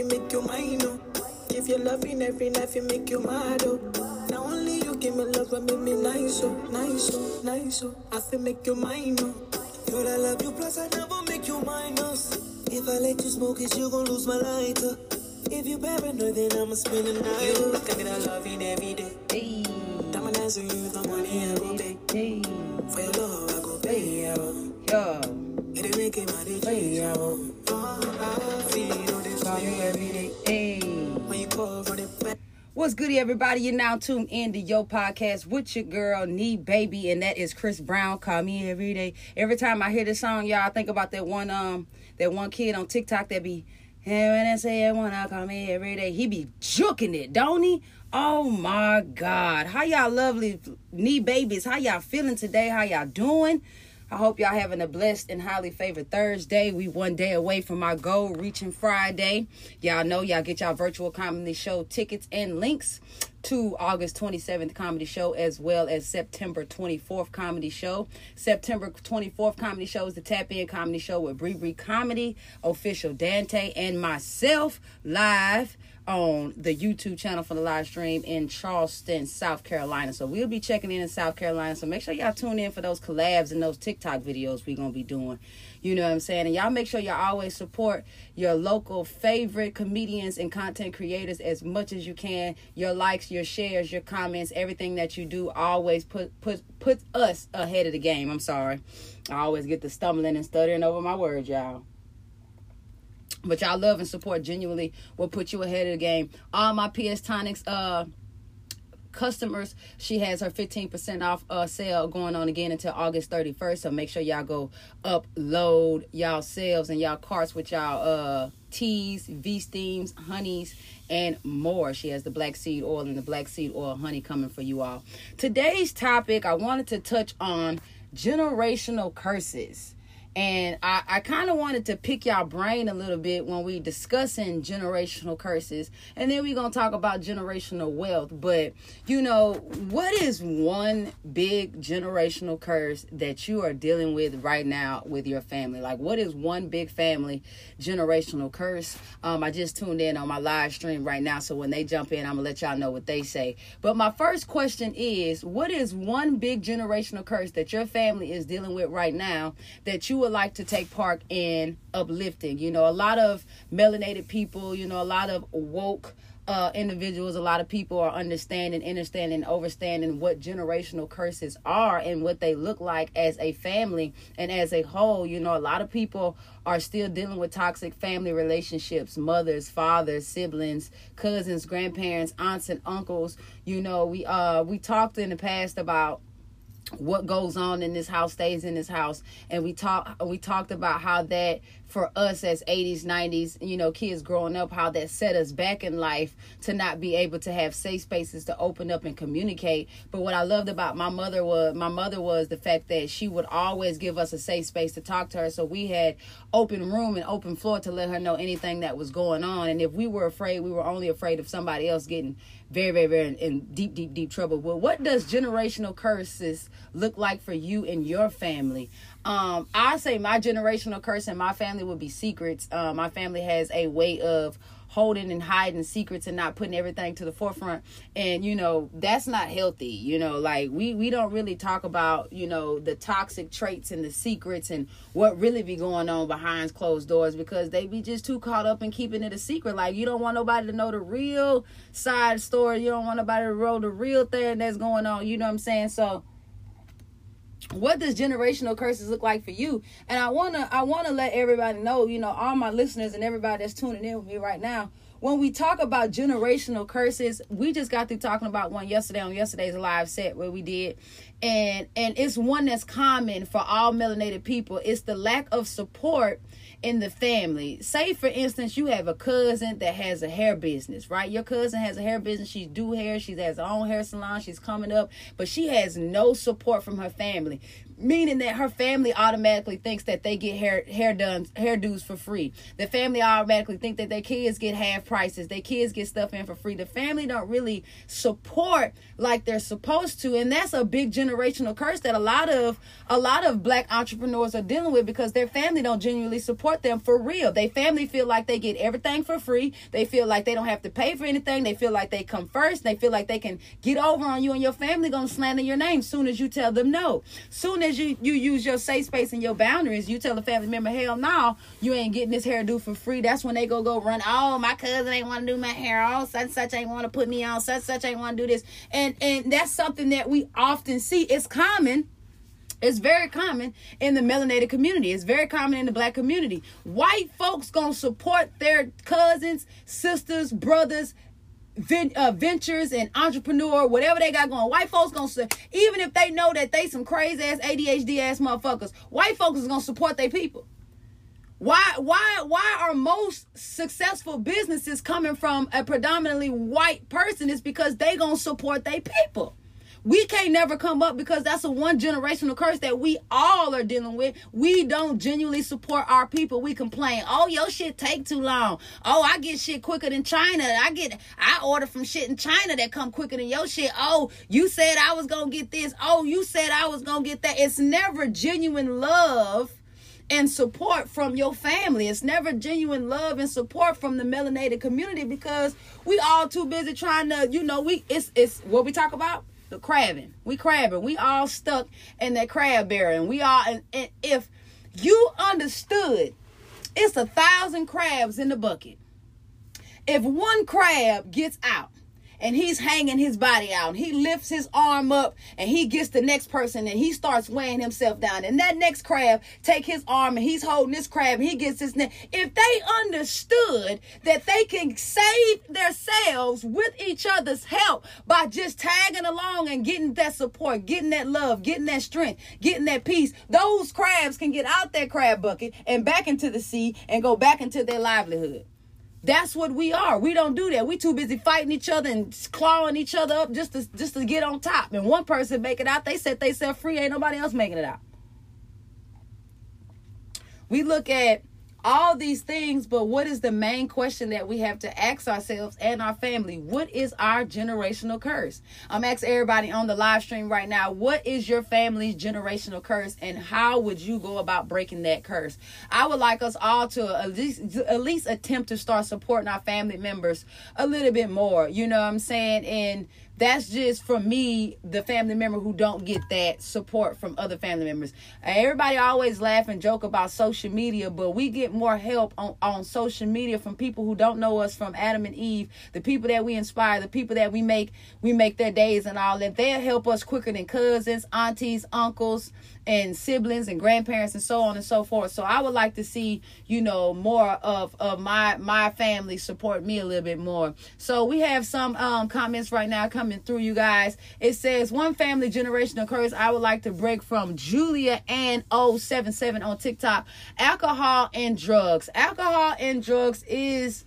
fi make you mine, oh. If you're loving every night, you make you mad, oh. Now only you give me love and make me nice, oh, nice, oh, nice, oh. I fi make you mine, oh. Girl, I love you, plus I never make you minus. If I let you smoke it, you gon' lose my lighter. If you paranoid, then I'ma spend the night. You think that I love you every day. Hey, Diamond dancing, you the money I go pay. hey, For your love, I go pay, yo. yo, It ain't making my day hey, change, yo, oh, I feel What's goody, everybody? You're now tuned in to your podcast with your girl, Nee Baby, and that is Chris Brown. Call me every day. Every time I hear this song, y'all, I think about that one um that one kid on TikTok that be and when I say I wanna call me every day, he be juking it, don't he? Oh my God. How y'all lovely knee babies? How y'all feeling today? How y'all doing? I hope y'all having a blessed and highly favored Thursday. We one day away from our goal, reaching Friday. Y'all know y'all get y'all virtual comedy show tickets and links to August 27th comedy show as well as September 24th comedy show. September 24th comedy show is the Tap In comedy show with Bree Bree Comedy, official Dante, and myself live on the YouTube channel for the live stream in Charleston, South Carolina. So we'll be checking in in South Carolina. So make sure y'all tune in for those collabs and those TikTok videos we're gonna be doing. You know what I'm saying? And y'all make sure y'all always support your local favorite comedians and content creators as much as you can. Your likes, your shares, your comments, everything that you do always put put put us ahead of the game. I'm sorry. I always get the stumbling and stuttering over my words, y'all. But y'all love and support genuinely will put you ahead of the game. All my PS Tonics uh customers, she has her 15% off uh sale going on again until August 31st. So make sure y'all go upload y'all selves and y'all carts with y'all uh teas, V steams, honeys, and more. She has the black seed oil and the black seed oil honey coming for you all. Today's topic, I wanted to touch on generational curses and I, I kind of wanted to pick y'all brain a little bit when we discussing generational curses, and then we're gonna talk about generational wealth. But you know, what is one big generational curse that you are dealing with right now with your family? Like, what is one big family generational curse? Um, I just tuned in on my live stream right now, so when they jump in, I'm gonna let y'all know what they say. But my first question is, what is one big generational curse that your family is dealing with right now that you would like to take part in uplifting. You know, a lot of melanated people, you know, a lot of woke uh, individuals, a lot of people are understanding, understanding, overstanding what generational curses are and what they look like as a family and as a whole. You know, a lot of people are still dealing with toxic family relationships mothers fathers siblings cousins grandparents aunts and uncles you know we uh we talked in the past about what goes on in this house stays in this house. And we talk we talked about how that for us as 80s 90s you know kids growing up how that set us back in life to not be able to have safe spaces to open up and communicate. But what i loved about my mother was my mother was the fact that she would always give us a safe space to talk to her. So we had open room and open floor to let her know anything that was going on. And if we were afraid we were only afraid of somebody else getting very very very in deep deep deep trouble. Well what does generational curses look like for you and your family um i say my generational curse in my family would be secrets. Uh, my family has a way of holding and hiding secrets and not putting everything to the forefront. And you know that's not healthy you know like we we don't really talk about you know the toxic traits and the secrets and what really be going on behind closed doors because they be just too caught up in keeping it a secret. Like you don't want nobody to know the real side story. You don't want nobody to roll the real thing that's going on. You know what i'm saying? So what does generational curses look like for you? And i want to i want to let everybody know you know all my listeners and everybody that's tuning in with me right now when we talk about generational curses we just got through talking about one yesterday on yesterday's live set where we did. And and it's one that's common for all melanated people. It's the lack of support in the family. Say for instance, you have a cousin that has a hair business, right? Your cousin has a hair business. She do hair. She has her own hair salon. She's coming up, but she has no support from her family meaning that her family automatically thinks that they get hair hair done hairdos for free. The family automatically think that their kids get half prices. Their kids get stuff in for free. The family don't really support like they're supposed to, and that's a big generational curse that a lot of a lot of black entrepreneurs are dealing with because their family don't genuinely support them for real. They family feel like they get everything for free. They feel like they don't have to pay for anything. They feel like they come first. They feel like they can get over on you and your family gonna slander your name soon as you tell them no. Soon as you you use your safe space and your boundaries, you tell a family member, hell no, you ain't getting this hairdo for free. That's when they go go run. Oh, my cousin ain't want to do my hair. Oh, such such ain't want to put me on. Such such ain't want to do this. And and that's something that we often see. It's common. It's very common in the melanated community. It's very common in the black community. White folks gonna support their cousins, sisters, brothers, uh, ventures and entrepreneur, whatever they got going. White folks gonna say, even if they know that they some crazy ass ADHD ass motherfuckers, white folks is gonna support their people. Why why why are most successful businesses coming from a predominantly white person? Is because they gonna support their people. We can't never come up because that's a one generational curse that we all are dealing with. We don't genuinely support our people. We complain, oh your shit take too long. Oh I get shit quicker than China. I get I order from shit in China that come quicker than your shit. Oh you said I was gonna get this. Oh you said I was gonna get that. It's never genuine love and support from your family. It's never genuine love and support from the melanated community because we all too busy trying to, you know, we it's it's what we talk about the crabbing. We crabbing. We all stuck in that crab barrel, and we all. And, and if you understood, it's a thousand crabs in the bucket. If one crab gets out, and he's hanging his body out. He lifts his arm up and he gets the next person and he starts weighing himself down. And that next crab take his arm and he's holding this crab and he gets his neck. If they understood that they can save themselves with each other's help by just tagging along and getting that support, getting that love, getting that strength, getting that peace, those crabs can get out that crab bucket and back into the sea and go back into their livelihood. That's what we are. We don't do that. We too busy fighting each other and clawing each other up just to just to get on top. And one person make it out, they set themselves free. Ain't nobody else making it out. We look at all these things, but what is the main question that we have to ask ourselves and our family? What is our generational curse? I'm asking everybody on the live stream right now, what is your family's generational curse and how would you go about breaking that curse? I would like us all to at least at least attempt to start supporting our family members a little bit more. You know what I'm saying? And that's just for me the family member who don't get that support from other family members. Everybody always laugh and joke about social media but we get more help on, on social media from people who don't know us from adam and eve the people that we inspire the people that we make we make their days and all that. They'll help us quicker than cousins aunties uncles and siblings and grandparents and so on and so forth. So I would like to see, you know, more of, of my my family support me a little bit more. So we have some um, comments right now coming through you guys. It says one family generational curse. I would like to break from Julia and 077 on TikTok. Alcohol and drugs. Alcohol and drugs is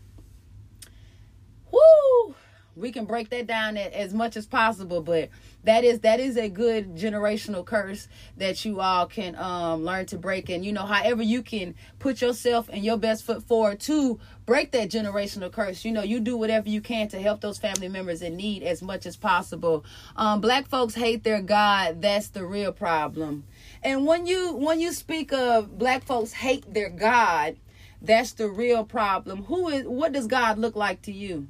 whoo we can break that down as much as possible but that is that is a good generational curse that you all can um, learn to break. And you know however you can put yourself and your best foot forward to break that generational curse you know you do whatever you can to help those family members in need as much as possible. Um, black folks hate their god. That's the real problem. And when you when you speak of black folks hate their god that's the real problem. Who is what does god look like to you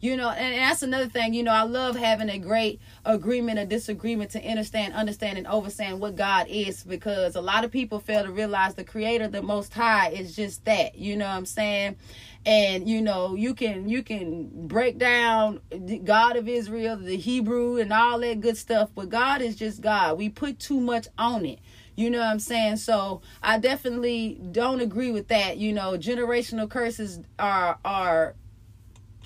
you know and that's another thing you know i love having a great agreement or disagreement to understand understand and understand what god is because a lot of people fail to realize the creator the most high is just that you know what i'm saying and you know you can you can break down the god of israel the hebrew and all that good stuff but god is just god we put too much on it you know what I'm saying? So I definitely don't agree with that. You know, generational curses are are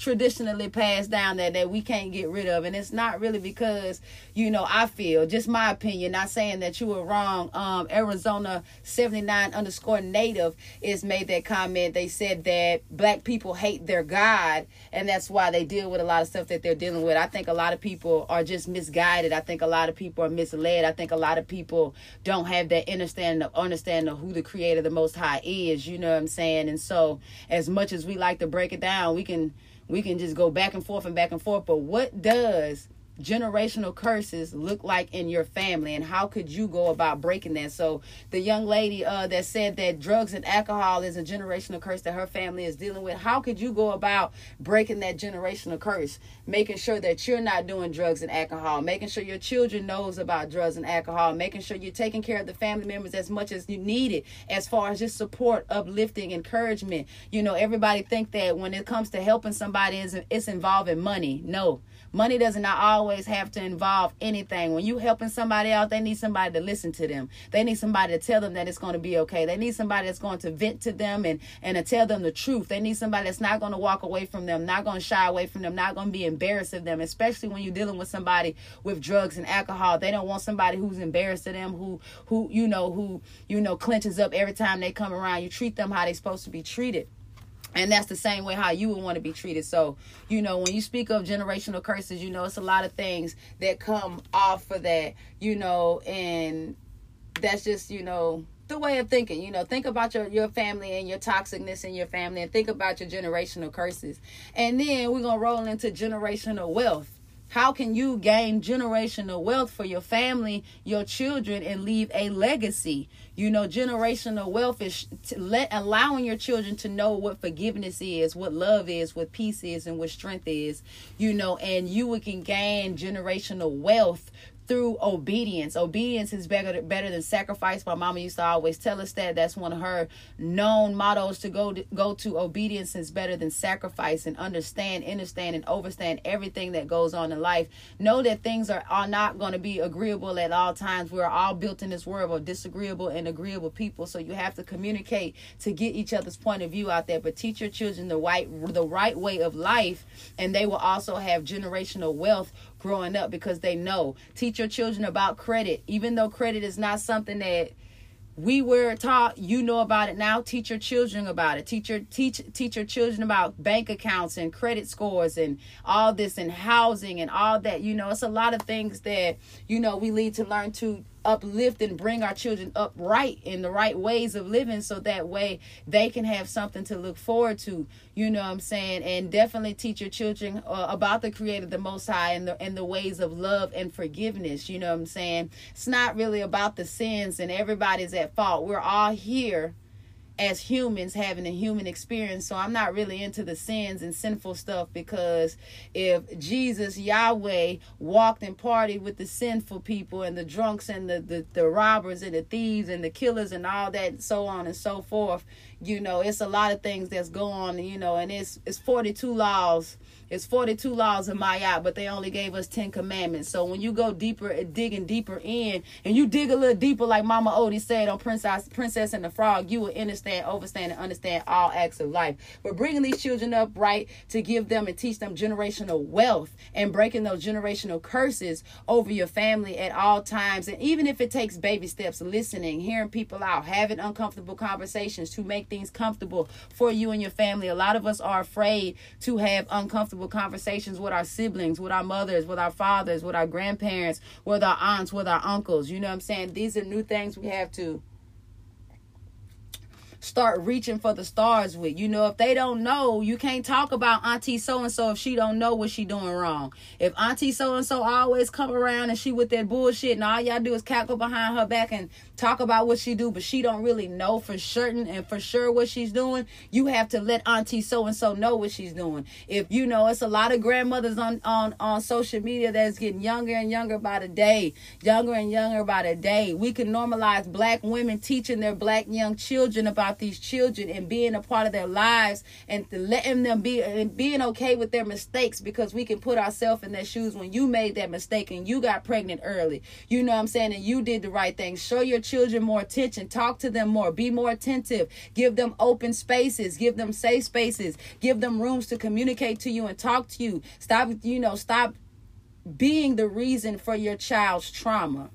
traditionally passed down that that we can't get rid of. And it's not really because you know i feel just my opinion not saying that you were wrong. Um arizona 79 underscore native is made that comment. They said that black people hate their god and that's why they deal with a lot of stuff that they're dealing with. I think a lot of people are just misguided. I think a lot of people are misled. I think a lot of people don't have that understanding of understanding of who the creator the most high is you know what i'm saying? And so as much as we like to break it down we can we can just go back and forth and back and forth. But what does generational curses look like in your family and how could you go about breaking that? So the young lady uh, that said that drugs and alcohol is a generational curse that her family is dealing with how could you go about breaking that generational curse? Making sure that you're not doing drugs and alcohol making sure your children knows about drugs and alcohol making sure you're taking care of the family members as much as you need it as far as just support uplifting encouragement. You know everybody think that when it comes to helping somebody it's, it's involving money. No Money does not always have to involve anything. When you helping somebody out, they need somebody to listen to them. They need somebody to tell them that it's going to be okay. They need somebody that's going to vent to them and and to tell them the truth. They need somebody that's not going to walk away from them, not going to shy away from them, not going to be embarrassed of them. Especially when you're dealing with somebody with drugs and alcohol, they don't want somebody who's embarrassed of them, who who you know who you know clenches up every time they come around. You treat them how they're supposed to be treated and that's the same way how you would want to be treated. So you know when you speak of generational curses you know it's a lot of things that come off of that you know and that's just you know the way of thinking you know. Think about your your family and your toxicness in your family and think about your generational curses. And then we're gonna roll into generational wealth how can you gain generational wealth for your family, your children, and leave a legacy? You know, generational wealth is let allowing your children to know what forgiveness is, what love is, what peace is, and what strength is. You know, and you can gain generational wealth through obedience. Obedience is better better than sacrifice. My mama used to always tell us that. That's one of her known mottos to go to, go to. Obedience is better than sacrifice and understand, understand, and overstand everything that goes on in life. Know that things are, are not going to be agreeable at all times. We're all built in this world of disagreeable and agreeable people. So you have to communicate to get each other's point of view out there. But teach your children the right the right way of life, and they will also have generational wealth growing up because they know. Teach your children about credit, even though credit is not something that we were taught you know about it now. Teach your children about it. Teach your teach teach your children about bank accounts and credit scores and all this and housing and all that you know. It's a lot of things that you know we need to learn to uplift and bring our children up right in the right ways of living so that way they can have something to look forward to you know what i'm saying? And definitely teach your children uh, about the creator the most high and the and the ways of love and forgiveness you know what i'm saying? It's not really about the sins and everybody's at fault. We're all here as humans having a human experience. So I'm not really into the sins and sinful stuff because if Jesus, Yahweh, walked and partied with the sinful people and the drunks and the, the, the robbers and the thieves and the killers and all that, so on and so forth, you know, it's a lot of things that's going on, you know, and it's it's 42 laws it's 42 laws in my Ma'at, but they only gave us 10 commandments. So when you go deeper, uh, digging deeper in, and you dig a little deeper, like Mama Odie said on Princess, Princess and the Frog, you will understand, overstand, and understand all acts of life. But bringing these children up right to give them and teach them generational wealth and breaking those generational curses over your family at all times. And even if it takes baby steps, listening, hearing people out, having uncomfortable conversations to make things comfortable for you and your family. A lot of us are afraid to have uncomfortable conversations with our siblings, with our mothers, with our fathers, with our grandparents, with our aunts, with our uncles. You know what I'm saying? These are new things we have to start reaching for the stars with. You know, if they don't know, you can't talk about Auntie so and so if she don't know what she doing wrong. If Auntie so and so always come around and she with that bullshit and all y'all do is cackle behind her back and talk about what she do, but she don't really know for certain and for sure what she's doing, you have to let Auntie so and so know what she's doing. If you know, it's a lot of grandmothers on on on social media that's getting younger and younger by the day, younger and younger by the day. We can normalize black women teaching their black young children about about these children and being a part of their lives and letting them be and being okay with their mistakes because we can put ourselves in their shoes when you made that mistake and you got pregnant early. You know what I'm saying? And you did the right thing. Show your children more attention. Talk to them more. Be more attentive. Give them open spaces. Give them safe spaces. Give them rooms to communicate to you and talk to you. Stop, you know, stop being the reason for your child's trauma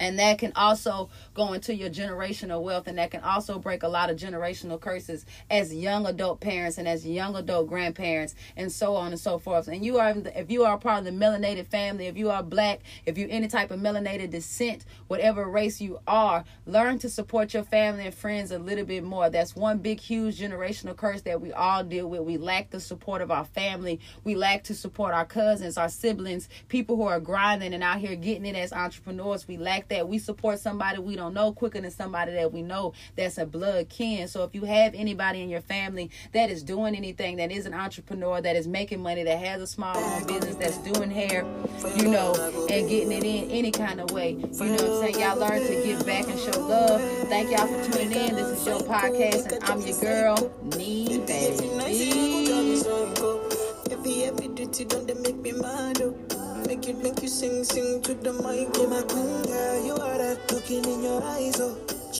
and that can also go into your generational wealth and that can also break a lot of generational curses as young adult parents and as young adult grandparents and so on and so forth. And you are if you are part of the melanated family if you are black if you're any type of melanated descent whatever race you are learn to support your family and friends a little bit more. That's one big huge generational curse that we all deal with. We lack the support of our family. We lack to support our cousins our siblings people who are grinding and out here getting it as entrepreneurs. We lack that we support somebody we don't know quicker than somebody that we know that's a blood kin. So if you have anybody in your family that is doing anything, that is an entrepreneur, that is making money, that has a small business, that's doing hair, you know, and getting it in any kind of way, you know what I'm saying? Y'all learn to give back and show love. Thank y'all for tuning in. This is your podcast, and I'm your girl, Nee Baby. Every, every duty done, they make me mad, oh. Make you, make you sing, sing to the mic. Oh, my girl, you are that looking in your eyes, oh.